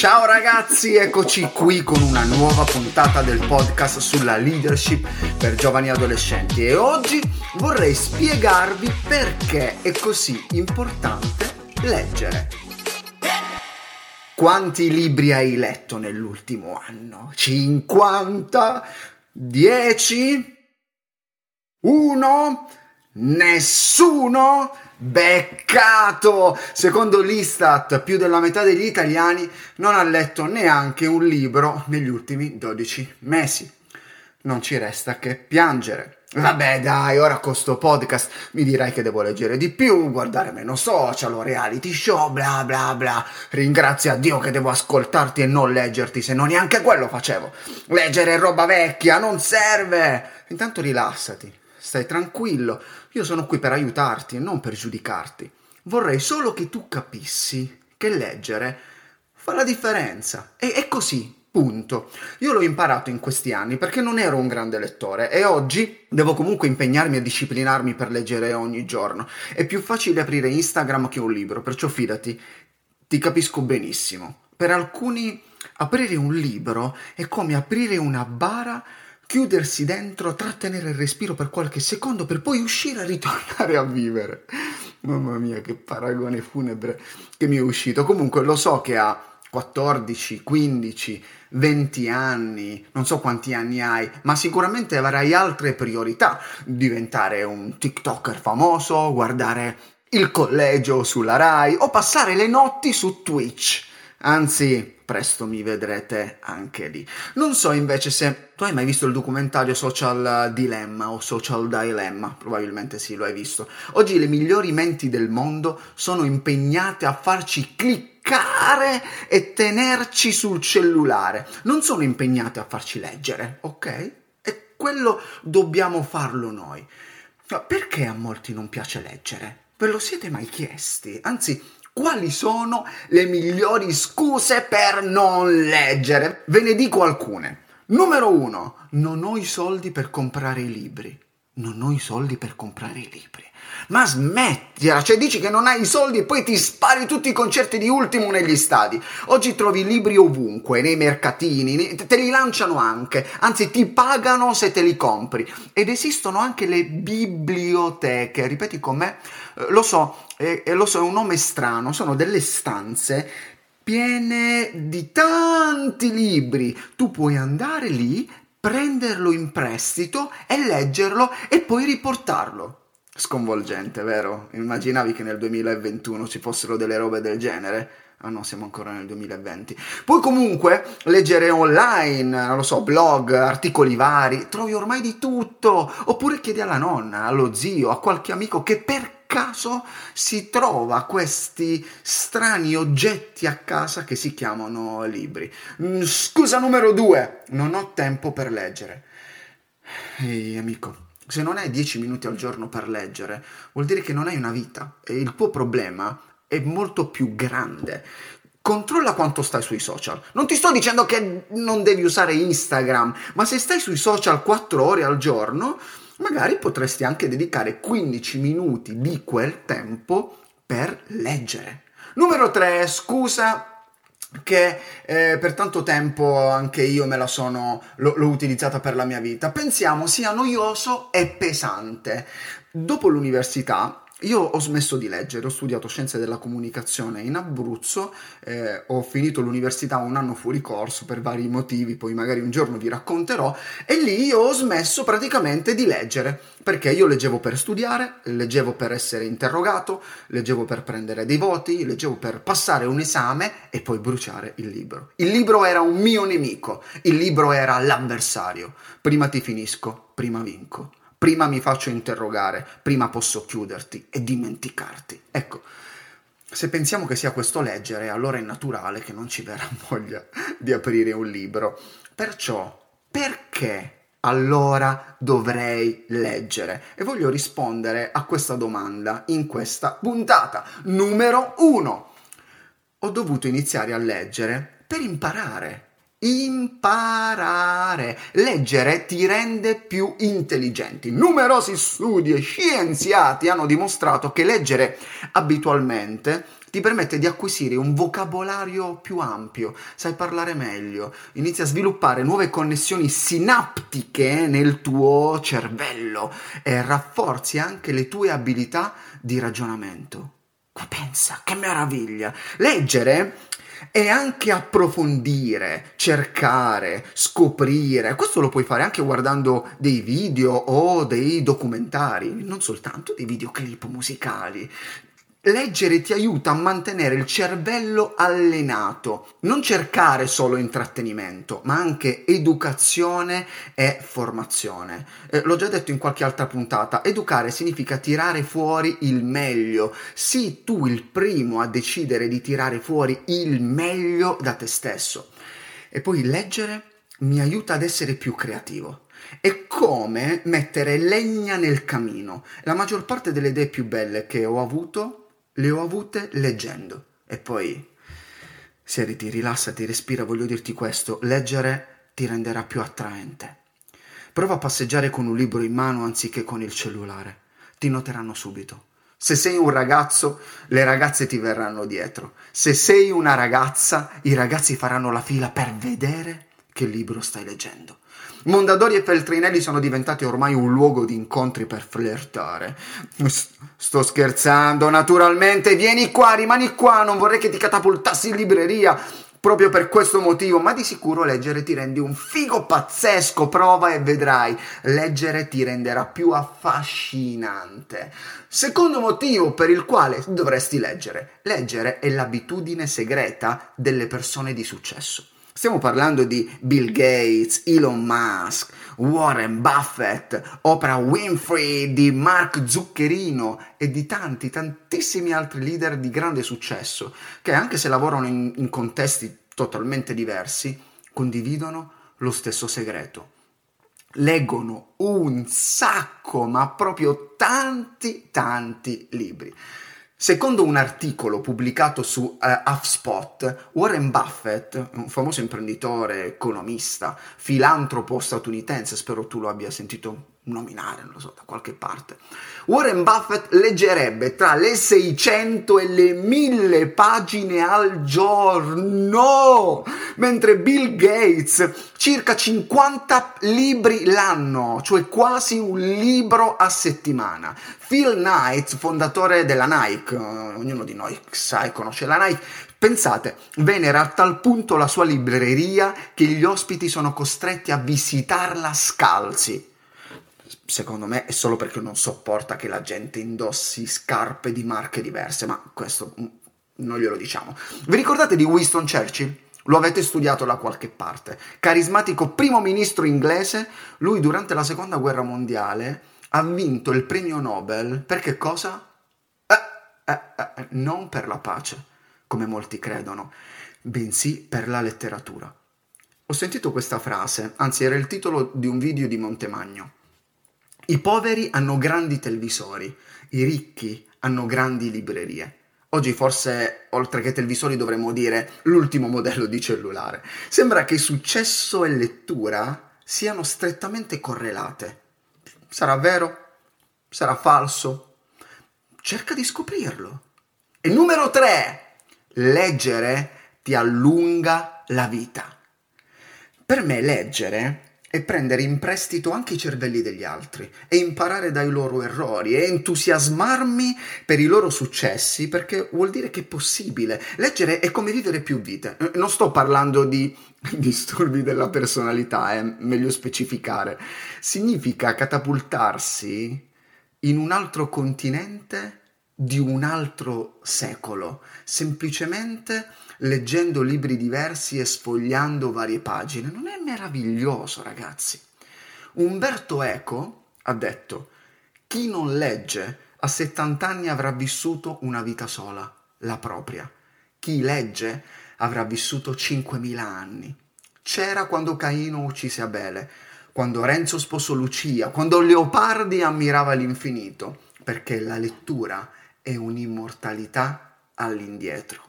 Ciao ragazzi, eccoci qui con una nuova puntata del podcast sulla leadership per giovani adolescenti e oggi vorrei spiegarvi perché è così importante leggere. Quanti libri hai letto nell'ultimo anno? 50? 10? 1? Nessuno? Beccato! Secondo l'Istat, più della metà degli italiani non ha letto neanche un libro negli ultimi 12 mesi. Non ci resta che piangere. Vabbè, dai, ora con sto podcast mi dirai che devo leggere di più, guardare meno social o reality show, bla bla bla. Ringrazia Dio che devo ascoltarti e non leggerti, se no neanche quello facevo. Leggere roba vecchia non serve. Intanto rilassati stai tranquillo, io sono qui per aiutarti e non per giudicarti. Vorrei solo che tu capissi che leggere fa la differenza. E è così, Punto. Io l'ho imparato in questi anni perché non ero un grande lettore e oggi devo comunque impegnarmi a disciplinarmi per leggere ogni giorno. È più facile aprire Instagram che un libro, perciò fidati, ti capisco benissimo. Per alcuni aprire un libro è come aprire una bara chiudersi dentro, trattenere il respiro per qualche secondo per poi uscire e ritornare a vivere. Mamma mia, che paragone funebre che mi è uscito. Comunque lo so che ha 14, 15, 20 anni, non so quanti anni hai, ma sicuramente avrai altre priorità. Diventare un TikToker famoso, guardare il collegio sulla Rai o passare le notti su Twitch. Anzi, presto mi vedrete anche lì. Non so invece se tu hai mai visto il documentario Social Dilemma o Social Dilemma, probabilmente sì, lo hai visto. Oggi le migliori menti del mondo sono impegnate a farci cliccare e tenerci sul cellulare, non sono impegnate a farci leggere, ok? E quello dobbiamo farlo noi. Perché a molti non piace leggere? Ve lo siete mai chiesti? Anzi, quali sono le migliori scuse per non leggere? Ve ne dico alcune. Numero uno, non ho i soldi per comprare i libri. Non ho i soldi per comprare i libri. Ma smettila, cioè dici che non hai i soldi e poi ti spari tutti i concerti di ultimo negli stadi. Oggi trovi libri ovunque, nei mercatini, te li lanciano anche, anzi ti pagano se te li compri. Ed esistono anche le biblioteche, ripeti con me, eh, lo so, eh, lo so, è un nome strano, sono delle stanze piene di tanti libri. Tu puoi andare lì, prenderlo in prestito e leggerlo e poi riportarlo. Sconvolgente, vero? Immaginavi che nel 2021 ci fossero delle robe del genere? Ah no, siamo ancora nel 2020. Puoi comunque leggere online, non lo so, blog, articoli vari, trovi ormai di tutto. Oppure chiedi alla nonna, allo zio, a qualche amico che per caso si trova questi strani oggetti a casa che si chiamano libri. Mm, scusa numero due, non ho tempo per leggere. Ehi amico, se non hai 10 minuti al giorno per leggere, vuol dire che non hai una vita e il tuo problema è molto più grande. Controlla quanto stai sui social. Non ti sto dicendo che non devi usare Instagram, ma se stai sui social 4 ore al giorno, magari potresti anche dedicare 15 minuti di quel tempo per leggere. Numero 3, scusa che eh, per tanto tempo anche io me la sono l'ho, l'ho utilizzata per la mia vita. Pensiamo sia noioso e pesante. Dopo l'università io ho smesso di leggere, ho studiato scienze della comunicazione in Abruzzo, eh, ho finito l'università un anno fuori corso per vari motivi, poi magari un giorno vi racconterò, e lì ho smesso praticamente di leggere, perché io leggevo per studiare, leggevo per essere interrogato, leggevo per prendere dei voti, leggevo per passare un esame e poi bruciare il libro. Il libro era un mio nemico, il libro era l'avversario. Prima ti finisco, prima vinco prima mi faccio interrogare, prima posso chiuderti e dimenticarti. Ecco, se pensiamo che sia questo leggere, allora è naturale che non ci verrà voglia di aprire un libro. Perciò, perché allora dovrei leggere? E voglio rispondere a questa domanda in questa puntata. Numero uno. Ho dovuto iniziare a leggere per imparare imparare. Leggere ti rende più intelligenti. Numerosi studi e scienziati hanno dimostrato che leggere abitualmente ti permette di acquisire un vocabolario più ampio, sai parlare meglio, inizi a sviluppare nuove connessioni sinaptiche nel tuo cervello e rafforzi anche le tue abilità di ragionamento. Ma pensa, che meraviglia! Leggere e anche approfondire, cercare, scoprire. Questo lo puoi fare anche guardando dei video o dei documentari, non soltanto dei videoclip musicali. Leggere ti aiuta a mantenere il cervello allenato, non cercare solo intrattenimento, ma anche educazione e formazione. Eh, l'ho già detto in qualche altra puntata, educare significa tirare fuori il meglio. Sii tu il primo a decidere di tirare fuori il meglio da te stesso. E poi leggere mi aiuta ad essere più creativo. È come mettere legna nel camino. La maggior parte delle idee più belle che ho avuto le ho avute leggendo. E poi, sediti, rilassati, respira, voglio dirti questo, leggere ti renderà più attraente. Prova a passeggiare con un libro in mano anziché con il cellulare. Ti noteranno subito. Se sei un ragazzo, le ragazze ti verranno dietro. Se sei una ragazza, i ragazzi faranno la fila per vedere che libro stai leggendo. Mondadori e Feltrinelli sono diventati ormai un luogo di incontri per flirtare. Sto scherzando, naturalmente. Vieni qua, rimani qua, non vorrei che ti catapultassi in libreria. Proprio per questo motivo, ma di sicuro leggere ti rendi un figo pazzesco, prova e vedrai. Leggere ti renderà più affascinante. Secondo motivo per il quale dovresti leggere. Leggere è l'abitudine segreta delle persone di successo. Stiamo parlando di Bill Gates, Elon Musk, Warren Buffett, Oprah Winfrey, di Mark Zuccherino e di tanti, tantissimi altri leader di grande successo che anche se lavorano in, in contesti totalmente diversi, condividono lo stesso segreto. Leggono un sacco, ma proprio tanti, tanti libri. Secondo un articolo pubblicato su uh, HuffSpot, Warren Buffett, un famoso imprenditore, economista, filantropo statunitense, spero tu lo abbia sentito nominare, non lo so, da qualche parte. Warren Buffett leggerebbe tra le 600 e le 1000 pagine al giorno, mentre Bill Gates circa 50 libri l'anno, cioè quasi un libro a settimana. Phil Knight, fondatore della Nike, ognuno di noi sa e conosce la Nike, Pensate, venera a tal punto la sua libreria che gli ospiti sono costretti a visitarla scalzi secondo me è solo perché non sopporta che la gente indossi scarpe di marche diverse, ma questo mm, non glielo diciamo. Vi ricordate di Winston Churchill? Lo avete studiato da qualche parte. Carismatico primo ministro inglese, lui durante la seconda guerra mondiale ha vinto il premio Nobel per che cosa? Eh, eh, eh, eh non per la pace, come molti credono, bensì per la letteratura. Ho sentito questa frase, anzi era il titolo di un video di Montemagno. I poveri hanno grandi televisori, i ricchi hanno grandi librerie. Oggi forse, oltre che televisori, dovremmo dire l'ultimo modello di cellulare. Sembra che successo e lettura siano strettamente correlate. Sarà vero? Sarà falso? Cerca di scoprirlo. E numero 3. Leggere ti allunga la vita. Per me leggere e prendere in prestito anche i cervelli degli altri e imparare dai loro errori e entusiasmarmi per i loro successi perché vuol dire che è possibile. Leggere è come vivere più vite. Eh, non sto parlando di disturbi della personalità, è meglio specificare. Significa catapultarsi in un altro continente di un altro secolo, semplicemente leggendo libri diversi e sfogliando varie pagine. Non è meraviglioso, ragazzi? Umberto Eco ha detto, chi non legge a 70 anni avrà vissuto una vita sola, la propria. Chi legge avrà vissuto 5.000 anni. C'era quando Caino uccise Abele, quando Renzo sposò Lucia, quando Leopardi ammirava l'infinito, perché la lettura è un'immortalità all'indietro.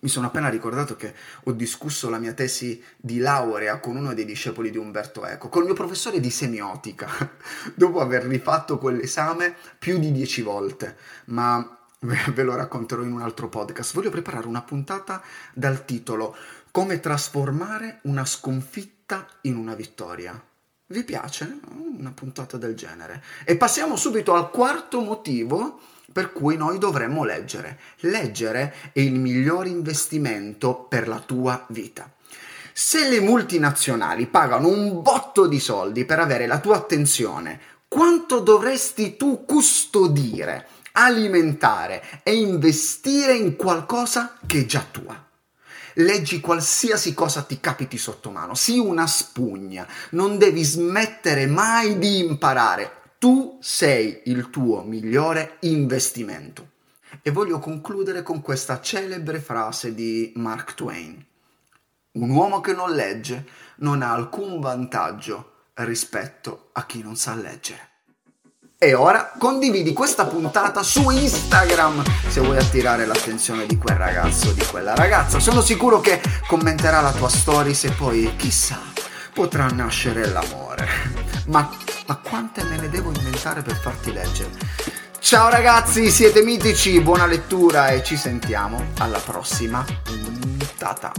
Mi sono appena ricordato che ho discusso la mia tesi di laurea con uno dei discepoli di Umberto Eco, col mio professore di semiotica, dopo aver rifatto quell'esame più di dieci volte, ma ve lo racconterò in un altro podcast. Voglio preparare una puntata dal titolo Come trasformare una sconfitta in una vittoria. Vi piace una puntata del genere? E passiamo subito al quarto motivo per cui noi dovremmo leggere. Leggere è il miglior investimento per la tua vita. Se le multinazionali pagano un botto di soldi per avere la tua attenzione, quanto dovresti tu custodire, alimentare e investire in qualcosa che è già tua? Leggi qualsiasi cosa ti capiti sotto mano, sii una spugna, non devi smettere mai di imparare tu sei il tuo migliore investimento. E voglio concludere con questa celebre frase di Mark Twain. Un uomo che non legge non ha alcun vantaggio rispetto a chi non sa leggere. E ora condividi questa puntata su Instagram se vuoi attirare l'attenzione di quel ragazzo o di quella ragazza. Sono sicuro che commenterà la tua story se poi, chissà, potrà nascere l'amore. Ma ma quante me ne devo inventare per farti leggere? Ciao ragazzi, siete mitici, buona lettura e ci sentiamo alla prossima puntata.